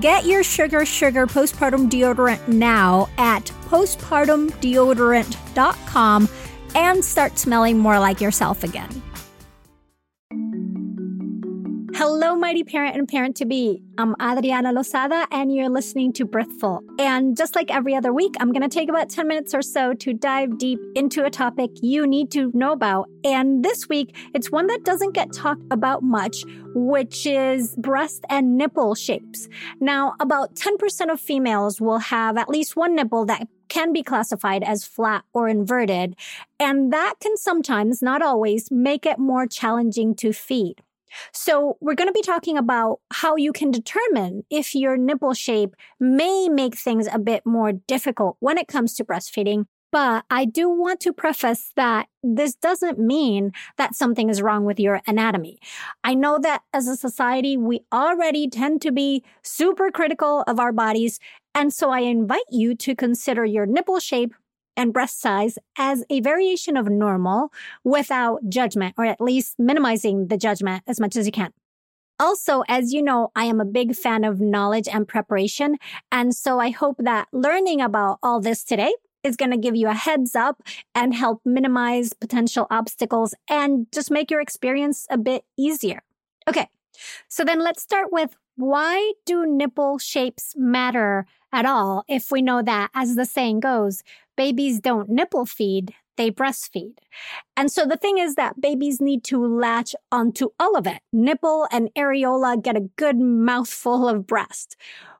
Get your Sugar Sugar postpartum deodorant now at postpartumdeodorant.com and start smelling more like yourself again. Hello, mighty parent and parent to be. I'm Adriana Lozada, and you're listening to Birthful. And just like every other week, I'm going to take about 10 minutes or so to dive deep into a topic you need to know about. And this week, it's one that doesn't get talked about much, which is breast and nipple shapes. Now, about 10% of females will have at least one nipple that can be classified as flat or inverted. And that can sometimes, not always, make it more challenging to feed. So we're going to be talking about how you can determine if your nipple shape may make things a bit more difficult when it comes to breastfeeding. But I do want to preface that this doesn't mean that something is wrong with your anatomy. I know that as a society, we already tend to be super critical of our bodies. And so I invite you to consider your nipple shape and breast size as a variation of normal without judgment, or at least minimizing the judgment as much as you can. Also, as you know, I am a big fan of knowledge and preparation. And so I hope that learning about all this today is going to give you a heads up and help minimize potential obstacles and just make your experience a bit easier. Okay. So then let's start with why do nipple shapes matter at all if we know that, as the saying goes, babies don't nipple feed, they breastfeed. And so the thing is that babies need to latch onto all of it. Nipple and areola get a good mouthful of breast.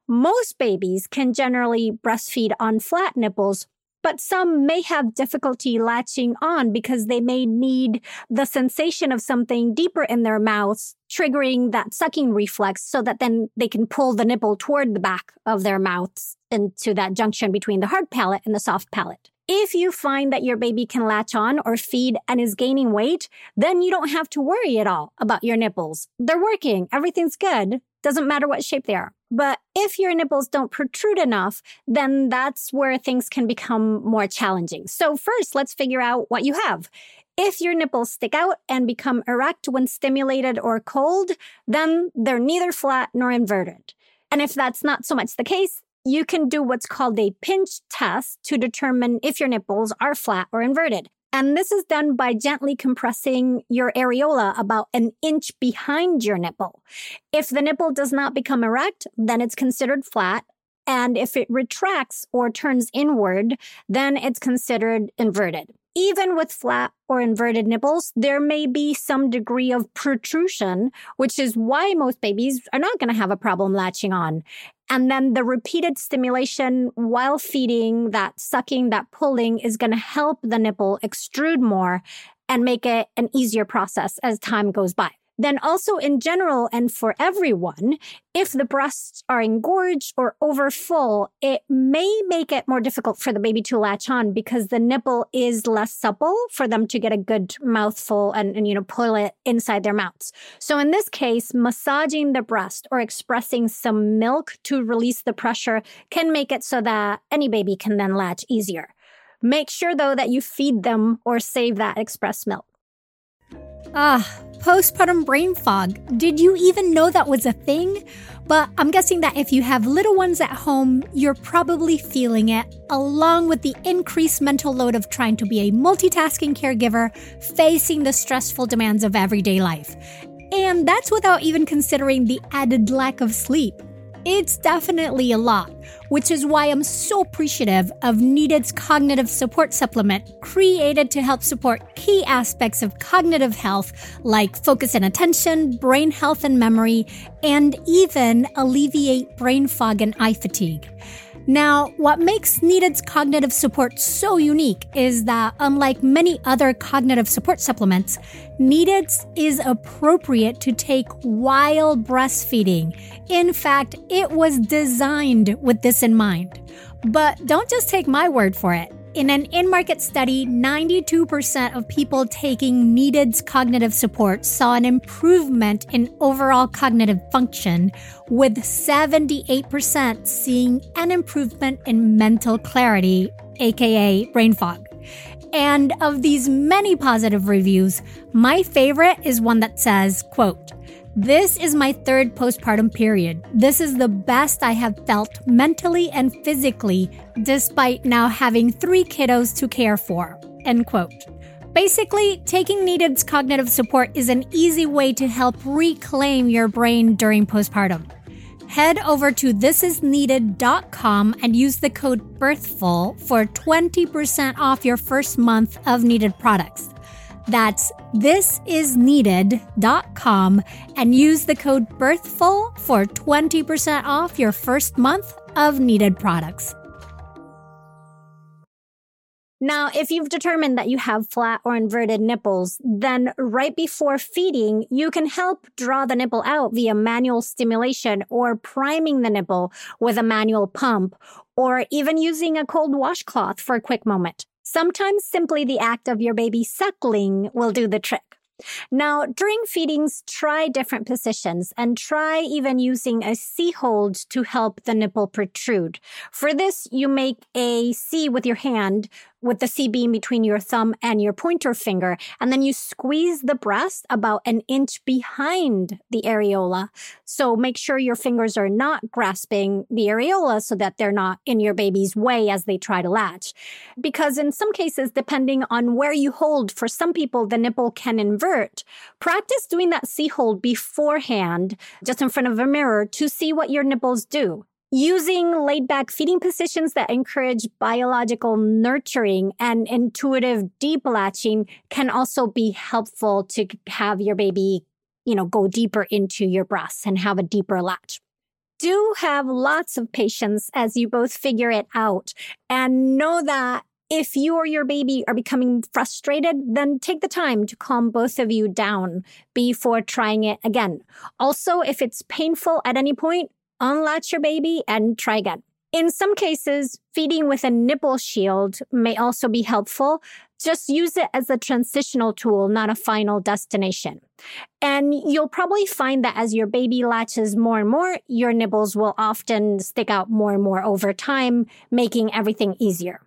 Most babies can generally breastfeed on flat nipples, but some may have difficulty latching on because they may need the sensation of something deeper in their mouths, triggering that sucking reflex so that then they can pull the nipple toward the back of their mouths into that junction between the hard palate and the soft palate. If you find that your baby can latch on or feed and is gaining weight, then you don't have to worry at all about your nipples. They're working. Everything's good. Doesn't matter what shape they are. But if your nipples don't protrude enough, then that's where things can become more challenging. So first, let's figure out what you have. If your nipples stick out and become erect when stimulated or cold, then they're neither flat nor inverted. And if that's not so much the case, you can do what's called a pinch test to determine if your nipples are flat or inverted. And this is done by gently compressing your areola about an inch behind your nipple. If the nipple does not become erect, then it's considered flat. And if it retracts or turns inward, then it's considered inverted. Even with flat or inverted nipples, there may be some degree of protrusion, which is why most babies are not going to have a problem latching on. And then the repeated stimulation while feeding, that sucking, that pulling is going to help the nipple extrude more and make it an easier process as time goes by. Then also in general and for everyone, if the breasts are engorged or overfull, it may make it more difficult for the baby to latch on because the nipple is less supple for them to get a good mouthful and, and you know, pull it inside their mouths. So in this case, massaging the breast or expressing some milk to release the pressure can make it so that any baby can then latch easier. Make sure though that you feed them or save that express milk. Ah, postpartum brain fog. Did you even know that was a thing? But I'm guessing that if you have little ones at home, you're probably feeling it, along with the increased mental load of trying to be a multitasking caregiver, facing the stressful demands of everyday life. And that's without even considering the added lack of sleep. It's definitely a lot, which is why I'm so appreciative of Needed's cognitive support supplement created to help support key aspects of cognitive health like focus and attention, brain health and memory, and even alleviate brain fog and eye fatigue. Now, what makes Needed's cognitive support so unique is that, unlike many other cognitive support supplements, Needed's is appropriate to take while breastfeeding. In fact, it was designed with this in mind. But don't just take my word for it. In an in market study, 92% of people taking Needed's cognitive support saw an improvement in overall cognitive function, with 78% seeing an improvement in mental clarity, aka brain fog. And of these many positive reviews, my favorite is one that says, quote, this is my third postpartum period. This is the best I have felt mentally and physically, despite now having three kiddos to care for. End quote. Basically, taking Needed's cognitive support is an easy way to help reclaim your brain during postpartum. Head over to thisisneeded.com and use the code BIRTHFUL for 20% off your first month of Needed products. That's thisisneeded.com and use the code BIRTHFUL for 20% off your first month of needed products. Now, if you've determined that you have flat or inverted nipples, then right before feeding, you can help draw the nipple out via manual stimulation or priming the nipple with a manual pump or even using a cold washcloth for a quick moment. Sometimes simply the act of your baby suckling will do the trick. Now, during feedings, try different positions and try even using a C hold to help the nipple protrude. For this, you make a C with your hand with the C beam between your thumb and your pointer finger. And then you squeeze the breast about an inch behind the areola. So make sure your fingers are not grasping the areola so that they're not in your baby's way as they try to latch. Because in some cases, depending on where you hold, for some people, the nipple can invert. Practice doing that C hold beforehand, just in front of a mirror to see what your nipples do. Using laid back feeding positions that encourage biological nurturing and intuitive deep latching can also be helpful to have your baby, you know, go deeper into your breasts and have a deeper latch. Do have lots of patience as you both figure it out and know that if you or your baby are becoming frustrated, then take the time to calm both of you down before trying it again. Also, if it's painful at any point, unlatch your baby and try again. In some cases, feeding with a nipple shield may also be helpful. Just use it as a transitional tool, not a final destination. And you'll probably find that as your baby latches more and more, your nibbles will often stick out more and more over time, making everything easier.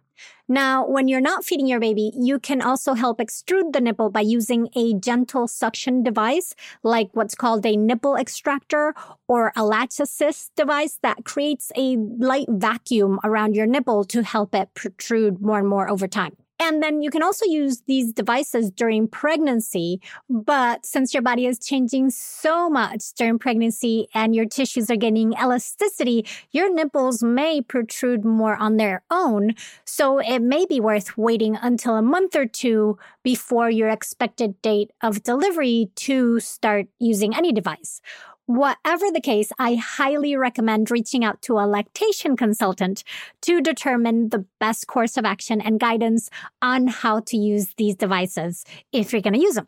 Now, when you're not feeding your baby, you can also help extrude the nipple by using a gentle suction device, like what's called a nipple extractor or a latch assist device that creates a light vacuum around your nipple to help it protrude more and more over time. And then you can also use these devices during pregnancy. But since your body is changing so much during pregnancy and your tissues are getting elasticity, your nipples may protrude more on their own. So it may be worth waiting until a month or two before your expected date of delivery to start using any device. Whatever the case, I highly recommend reaching out to a lactation consultant to determine the best course of action and guidance on how to use these devices if you're going to use them.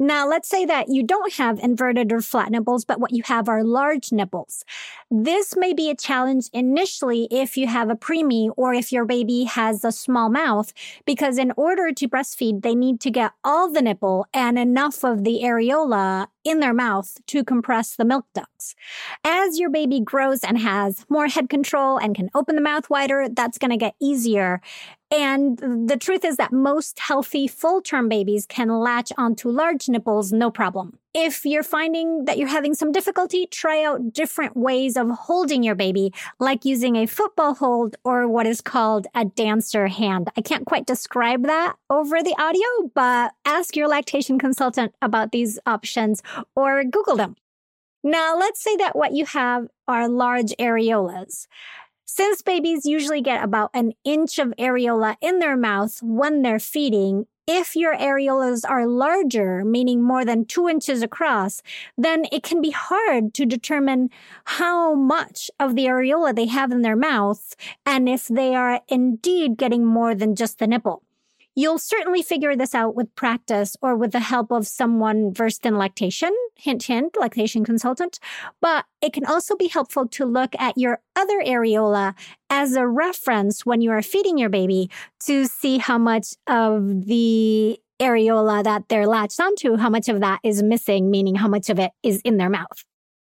Now, let's say that you don't have inverted or flat nipples, but what you have are large nipples. This may be a challenge initially if you have a preemie or if your baby has a small mouth, because in order to breastfeed, they need to get all the nipple and enough of the areola in their mouth to compress the milk ducts. As your baby grows and has more head control and can open the mouth wider, that's going to get easier. And the truth is that most healthy full term babies can latch onto large nipples no problem. If you're finding that you're having some difficulty, try out different ways of holding your baby, like using a football hold or what is called a dancer hand. I can't quite describe that over the audio, but ask your lactation consultant about these options or Google them. Now, let's say that what you have are large areolas. Since babies usually get about an inch of areola in their mouth when they're feeding, if your areolas are larger, meaning more than two inches across, then it can be hard to determine how much of the areola they have in their mouth and if they are indeed getting more than just the nipple. You'll certainly figure this out with practice or with the help of someone versed in lactation, hint, hint, lactation consultant. But it can also be helpful to look at your other areola as a reference when you are feeding your baby to see how much of the areola that they're latched onto, how much of that is missing, meaning how much of it is in their mouth.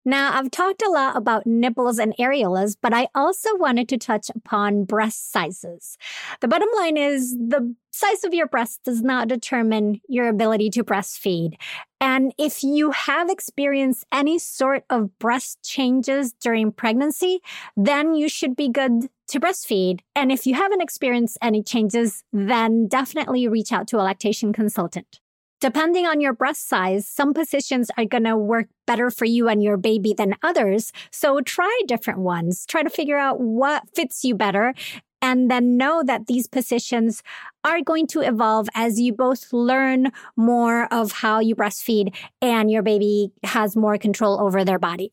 Now, I've talked a lot about nipples and areolas, but I also wanted to touch upon breast sizes. The bottom line is the size of your breast does not determine your ability to breastfeed. And if you have experienced any sort of breast changes during pregnancy, then you should be good to breastfeed. And if you haven't experienced any changes, then definitely reach out to a lactation consultant. Depending on your breast size, some positions are going to work better for you and your baby than others. So try different ones. Try to figure out what fits you better and then know that these positions are going to evolve as you both learn more of how you breastfeed and your baby has more control over their body.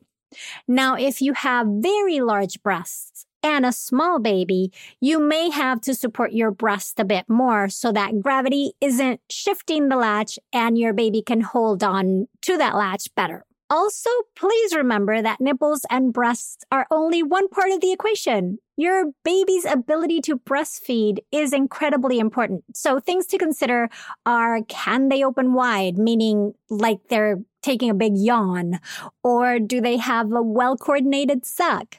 Now, if you have very large breasts, and a small baby, you may have to support your breast a bit more so that gravity isn't shifting the latch and your baby can hold on to that latch better. Also, please remember that nipples and breasts are only one part of the equation. Your baby's ability to breastfeed is incredibly important. So things to consider are can they open wide, meaning like they're taking a big yawn? Or do they have a well coordinated suck?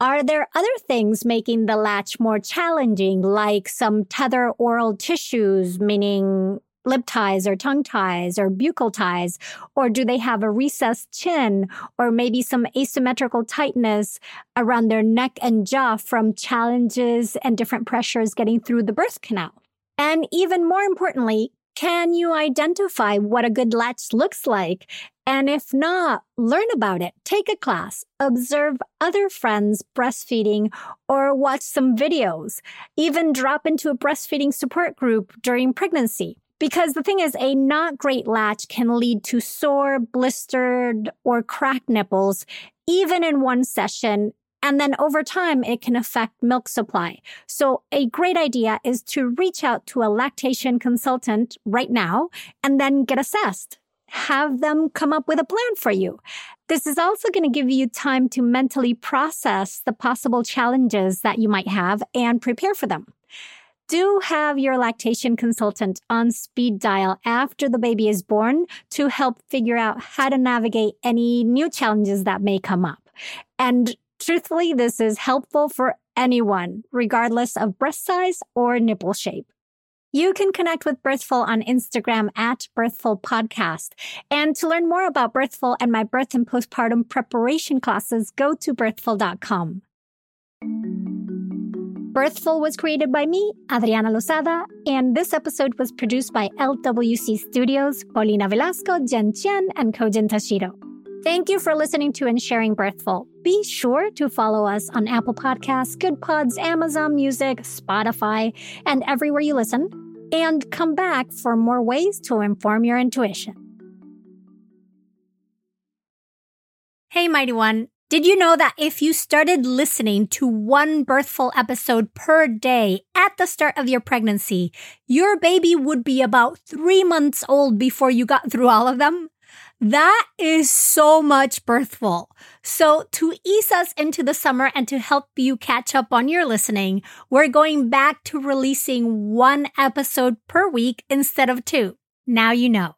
Are there other things making the latch more challenging, like some tethered oral tissues, meaning lip ties or tongue ties or buccal ties? Or do they have a recessed chin or maybe some asymmetrical tightness around their neck and jaw from challenges and different pressures getting through the birth canal? And even more importantly, can you identify what a good latch looks like and if not, learn about it, take a class, observe other friends breastfeeding, or watch some videos. Even drop into a breastfeeding support group during pregnancy. Because the thing is, a not great latch can lead to sore, blistered, or cracked nipples, even in one session. And then over time, it can affect milk supply. So a great idea is to reach out to a lactation consultant right now and then get assessed have them come up with a plan for you. This is also going to give you time to mentally process the possible challenges that you might have and prepare for them. Do have your lactation consultant on speed dial after the baby is born to help figure out how to navigate any new challenges that may come up. And truthfully, this is helpful for anyone, regardless of breast size or nipple shape. You can connect with Birthful on Instagram at Birthful Podcast. And to learn more about Birthful and my birth and postpartum preparation classes, go to birthful.com. Birthful was created by me, Adriana Lozada, and this episode was produced by LWC Studios, Paulina Velasco, Jen Chien, and Kojin Tashiro. Thank you for listening to and sharing Birthful. Be sure to follow us on Apple Podcasts, Goodpods, Amazon Music, Spotify, and everywhere you listen. And come back for more ways to inform your intuition. Hey, Mighty One. Did you know that if you started listening to one birthful episode per day at the start of your pregnancy, your baby would be about three months old before you got through all of them? That is so much birthful. So to ease us into the summer and to help you catch up on your listening, we're going back to releasing one episode per week instead of two. Now you know.